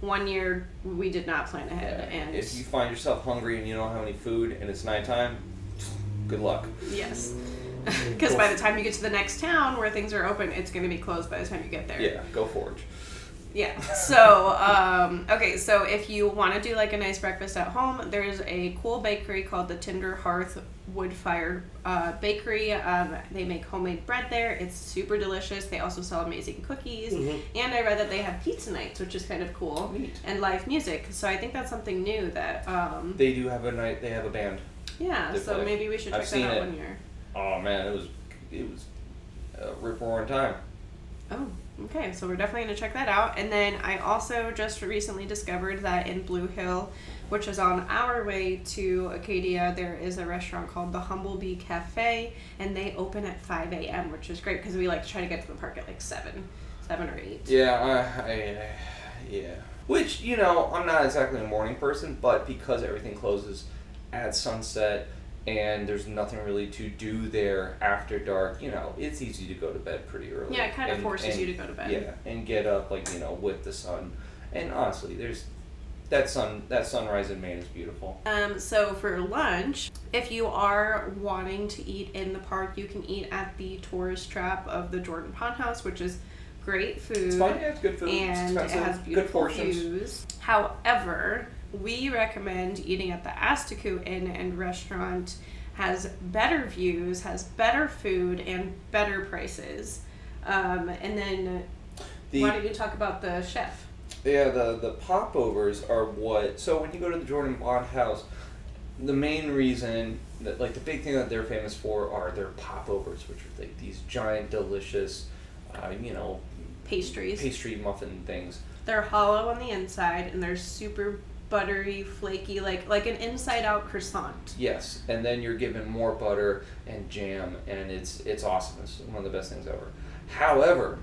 One year we did not plan ahead, Yeah. and if you find yourself hungry and you don't have any food and it's nighttime, good luck. yes, <laughs> <laughs> because by the time you get to the next town where things are open, it's going to be closed by the time you get there. Yeah, go forage. Yeah. <laughs> So, um, okay, so if you want to do like a nice breakfast at home, there's a cool bakery called the Tinder Hearth Wood Fired uh, Bakery. Um, they make homemade bread there. It's super delicious. They also sell amazing cookies. And I read that they have pizza nights, which is kind of cool, Neat. and live music. So I think that's something new that, um, They do have a night. They have a band. yeah, so play. maybe we should I've check that out it. one year. Oh man, it was it was a rip roaring time. Oh, okay. So we're definitely going to check that out. And then I also just recently discovered that in Blue Hill, which is on our way to Acadia, there is a restaurant called the Humblebee Cafe, and they open at 5 a.m., which is great because we like to try to get to the park at like 7, 7 or 8. Yeah, I, I yeah. Which you know, I'm not exactly a morning person, but because everything closes at sunset and there's nothing really to do there after dark, you know, it's easy to go to bed pretty early. Yeah, it kind of And- forces and- you to go to bed. Yeah, and get up like you know with the sun. And honestly, there's that sun that sunrise in Maine is beautiful. Um, so for lunch, if you are wanting to eat in the park, you can eat at the tourist trap of the Jordan Pond House, which is great food. It's fun. Yeah, it's good food. and it has good beautiful portions. views. However, we recommend eating at the Asticou Inn and Restaurant. Has better views, has better food, and better prices. Um, and then, The why don't you talk about the chef? Yeah, the the popovers are what. So when you go to the Jordan Pond House, the main reason that like the big thing that they're famous for are their popovers, which are like these giant, delicious, uh, you know, Pastries. pastry muffin things. They're hollow on the inside, and they're super buttery, flaky, like like an inside-out croissant. Yes, and then you're given more butter and jam, and it's it's awesome. It's one of the best things ever. However,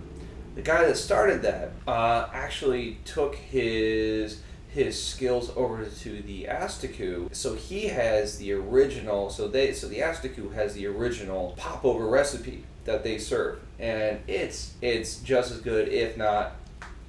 the guy that started that uh, actually took his his skills over to the Asticou. So he has the original. So they so the Asticou has the original popover recipe that they serve, and it's it's just as good, if not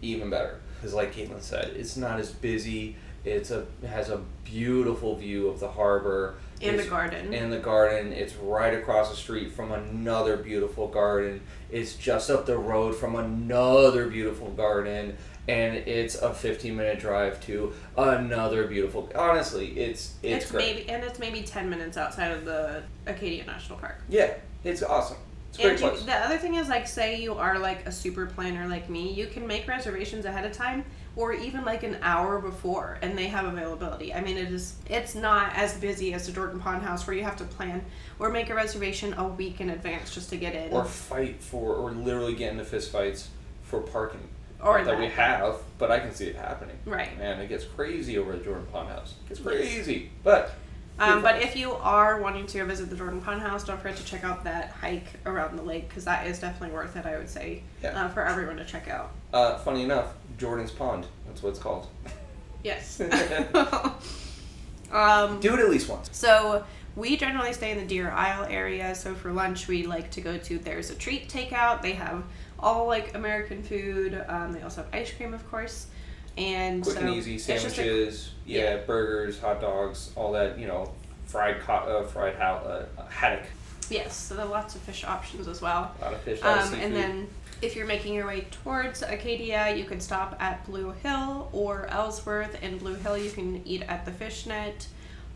even better. Because like Kaitlin said, it's not as busy. It's a has a beautiful view of the harbor And the garden. And the garden. It's right across the street from another beautiful garden. It's just up the road from another beautiful garden. And it's a 15 minute drive to another beautiful. Honestly, it's it's, It's, great. maybe and it's maybe ten minutes outside of the Acadia National Park. yeah, it's awesome. It's And you, the other thing is, like, say you are like a super planner like me, you can make reservations ahead of time, or even like an hour before, and they have availability. I mean, it is it's not as busy as the Jordan Pond House where you have to plan or make a reservation a week in advance just to get in. or fight for, or literally get into fist fights for parking. Or Not that we have, but I can see it happening. Right. Man, it gets crazy over at Jordan Pond House. It gets crazy. But Um, but if you are wanting to visit the Jordan Pond House, don't forget to check out that hike around the lake because that is definitely worth it. I would say Yeah. uh, for everyone to check out. uh, funny enough, Jordan's Pond. That's what it's called. Yes. <laughs> <laughs> um, Do it at least once. So we generally stay in the Deer Isle area, so for lunch we like to go to There's a Treat Takeout. They have all like American food. Um, they also have ice cream, of course. And Quick so and easy it's just a- sandwiches, yeah, yeah. burgers, hot dogs, all that. You know, fried co- uh, fried uh, haddock, yes, so there are lots of fish options as well. a lot of fish, Um, and then if you're making your way towards Acadia, you can stop at Blue Hill or Ellsworth. In Blue Hill, you can eat at the Fishnet,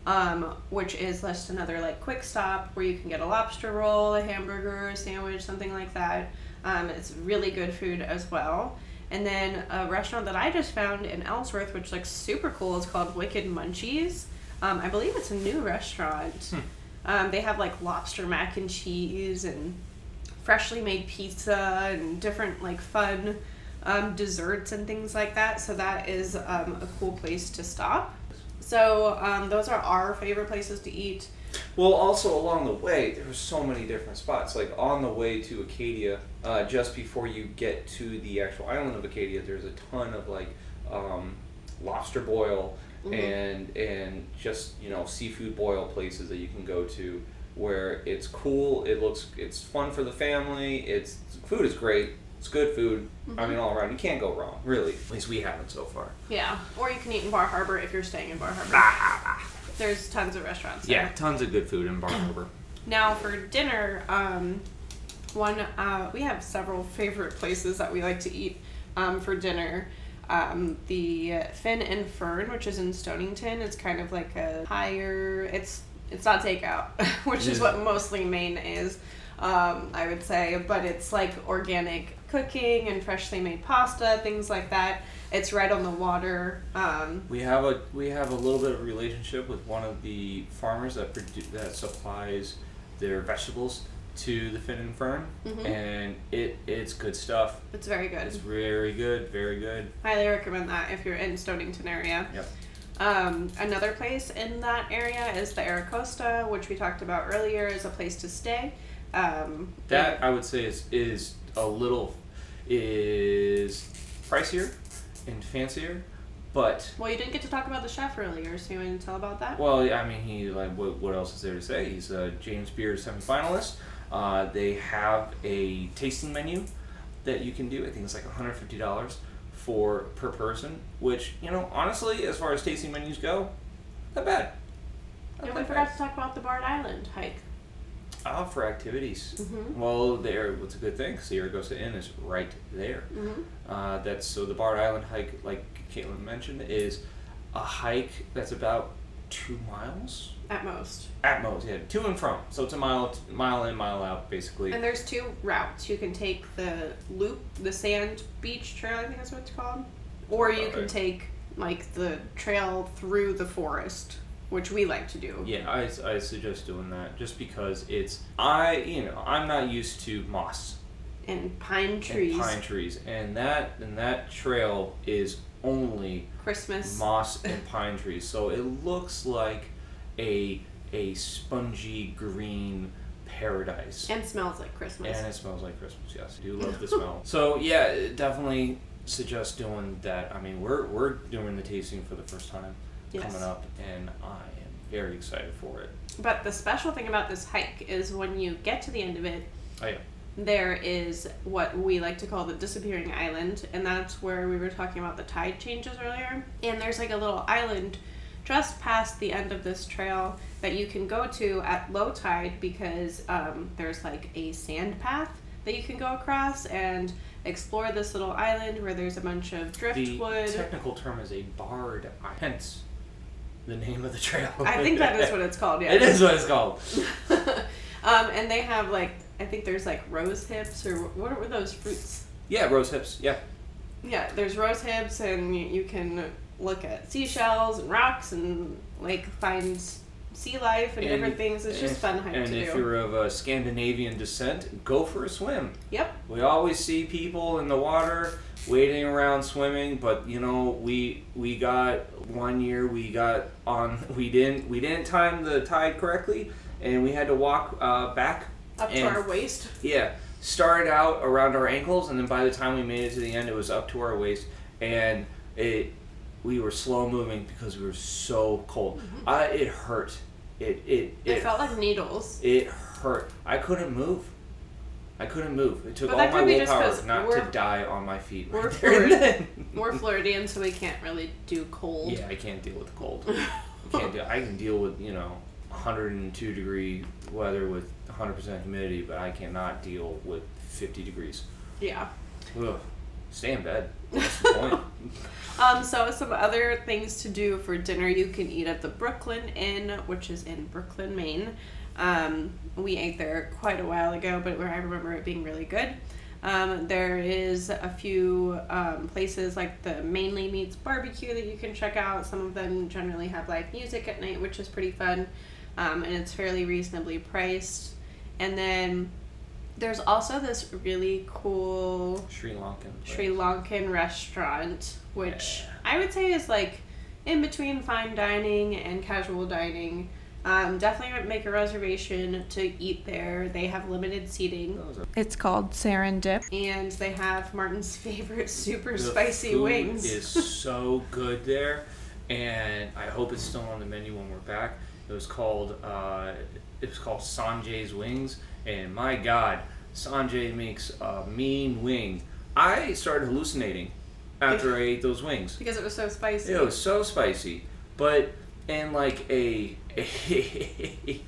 um, which is just another like quick stop where you can get a lobster roll, a hamburger, a sandwich, something like that. Um, it's really good food as well. And then a restaurant that I just found in Ellsworth, which looks super cool, is called Wicked Munchies. Um, I believe it's a new restaurant. Um, they have like lobster mac and cheese and freshly made pizza and different like fun um, desserts and things like that. So that is um, a cool place to stop. So um, those are our favorite places to eat. Well, also along the way, there were so many different spots. Like on the way to Acadia, uh, just before you get to the actual island of Acadia, there's a ton of like um, lobster boil Mhm. and and just you know seafood boil places that you can go to where it's cool. It looks it's fun for the family. It's food is great. It's good food. I mean, all around, you can't go wrong. Really, at least we haven't so far. Yeah, or you can eat in Bar Harbor if you're staying in Bar Harbor. <laughs> There's tons of restaurants. there. Yeah, tons of good food in Bar Harbor. Now for dinner, um, one uh, we have several favorite places that we like to eat um, for dinner. Um, the Fin and Fern, which is in Stonington, it's kind of like a higher. It's it's not takeout, <laughs> which is what mostly Maine is. Um, I would say, but it's like organic cooking and freshly made pasta, things like that. It's right on the water. Um, We have a we have a little bit of relationship with one of the farmers that produ- that supplies their vegetables to the Fin and Fern, Mhm. and it it's good stuff. it's very good. It's very good, very good. Highly recommend that if you're in Stonington area. Yep. Um, another place in that area is the Aragosta, which we talked about earlier, is a place to stay. Um, That I would say is is a little is pricier and fancier, but well, you didn't get to talk about the chef earlier, so you want to tell about that? Well, yeah, I mean, he like what, what else is there to say? He's a James Beard semifinalist. Uh, they have a tasting menu that you can do. I think it's like one hundred fifty dollars for per person. Which you know, honestly, as far as tasting menus go, not bad. Not and we forgot bad. to talk about the Barred Island hike. Ah, for activities. Mhm. Well, there. What's a good thing? The Aragosta Inn is right there. Mm-hmm. Uh, that's so the Barred Island hike, like Kaitlin mentioned, is a hike that's about two miles At most. At most, yeah, to and from. So it's a mile, mile in, mile out, basically. And there's two routes. You can take the loop, the sand beach trail, I think that's what it's called. Or you can take like the trail through the forest, which we like to do. yeah, I, I suggest doing that just because it's I you know I'm not used to moss And pine trees. and pine trees, and that and that trail is only Christmas. moss and pine trees. So it looks like a a spongy green paradise. and smells like Christmas. And it smells like Christmas. Yes, I do love the <laughs> smell. So yeah, definitely suggest doing that. I mean, we're we're doing the tasting for the first time Yes. coming up, and I am very excited for it. But the special thing about this hike is when you get to the end of it, Oh yeah, there is what we like to call the disappearing island, and that's where we were talking about the tide changes earlier. And there's like a little island just past the end of this trail that you can go to at low tide because um, there's like a sand path that you can go across and explore this little island where there's a bunch of driftwood. the technical term is a barred. island. Hence, the name of the trail. I think that is what it's called. Yeah. <laughs> It is what it's called. <laughs> um, and they have like I think there's like rose hips or what were those fruits? Yeah, rose hips. Yeah, Yeah, there's rose hips, and you can look at seashells and rocks and like find sea life and, And- different things. It's just and, fun hike And to if do. you're of a Scandinavian descent, go for a swim. Yep. We always see people in the water waiting around swimming, but you know, we we got one year we got on <laughs> we didn't we didn't time the tide correctly and we had to walk uh, back. Up to our waist. Yeah, started out around our ankles and then by the time we made it to the end it was up to our waist and it we were slow moving because we were so cold. Mm-hmm. I, it hurt. It it It felt like needles. it hurt. I couldn't move. I couldn't move. It took But all my could be just willpower not to die on my feet. we're Right there and Florida-. We're Floridian, so we can't really do cold. Yeah, I can't deal with the cold. I <laughs> can't deal. I can deal with you know 102 degree weather with 100% humidity, but I cannot deal with 50 degrees. Yeah. Ugh. Stay in bed. <laughs> What's the point? Um, so some other things to do for dinner you can eat at the Brooklin Inn, which is in Brooklin, Maine. Um, we ate there quite a while ago, but I remember it being really good. Um, there is a few um, places like the Mainly Meats Barbecue that you can check out. Some of them generally have live music at night, which is pretty fun, um, and it's fairly reasonably priced. And then there's also this really cool Sri Lankan. place. Sri Lankan restaurant, which Yeah. I would say is like in between fine dining and casual dining. Um, definitely make a reservation to eat there. They have limited seating. It's called Serendip, and they have Martin's <laughs> favorite super The spicy food wings. is so good there, and I hope it's still on the menu when we're back. It was called uh, it was called Sanjay's Wings, and my God, Sanjay makes a mean wing. I started hallucinating after I ate those wings. because it was so spicy. It was so spicy, but in like a, <laughs>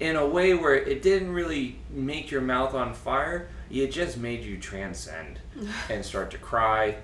in a way where it didn't really make your mouth on fire. It just made you transcend <laughs> and start to cry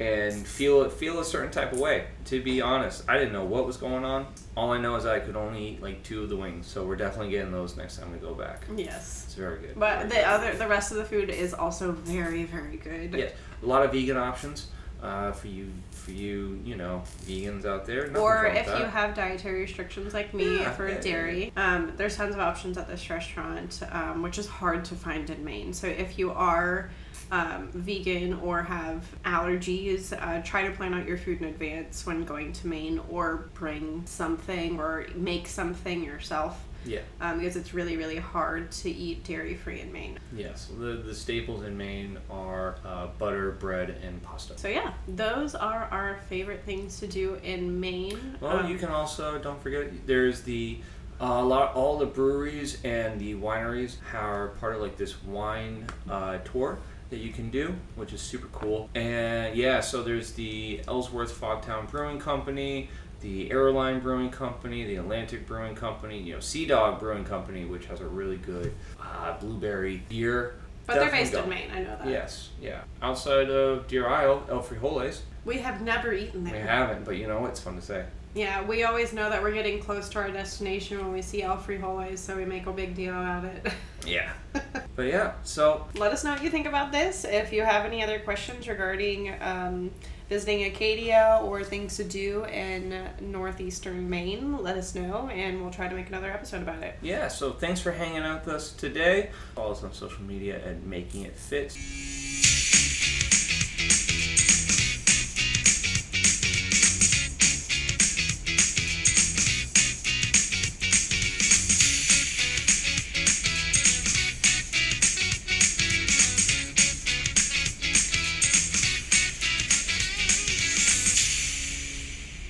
and feel feel a certain type of way. To be honest, I didn't know what was going on. All I know is I could only eat like two of the wings, so we're definitely getting those next time we go back. Yes. It's very good. But Very the good. other, the rest of the food is also very, very good. Yes, a lot of vegan options uh, for you, for you, you know, vegans out there. Or if you have dietary restrictions like me Yeah, for yeah, yeah, dairy, um, there's tons of options at this restaurant, um, which is hard to find in Maine. So if you are um, vegan or have allergies, uh, try to plan out your food in advance when going to Maine, or bring something or make something yourself. Yeah. Um, because it's really, really hard to eat dairy free in Maine. Yes, the the staples in Maine are uh, butter, bread, and pasta. So, yeah, those are our favorite things to do in Maine. Well, Um, you can also don't forget there's the uh, a lot all the breweries and the wineries are part of like this wine uh, tour that you can do, which is super cool. And yeah, so there's the Ellsworth Fogtown Brewing Company, the Airline Brewing Company, the Atlantic Brewing Company, you know, Sea Dog Brewing Company, which has a really good uh, blueberry beer. But they're based go. in Maine, I know that. Yes, yeah. Outside of Deer Isle, El Frijoles, We have never eaten there. we haven't, but you know, it's fun to say. Yeah, we always know that we're getting close to our destination when we see El Frijoles, so we make a big deal about it. <laughs> Yeah. <laughs> but yeah, so Let us know what you think about this. If you have any other questions regarding um, visiting Acadia or things to do in northeastern Maine, let us know, and we'll try to make another episode about it. yeah, so thanks for hanging out with us today. Follow us on social media at Making It Fitz.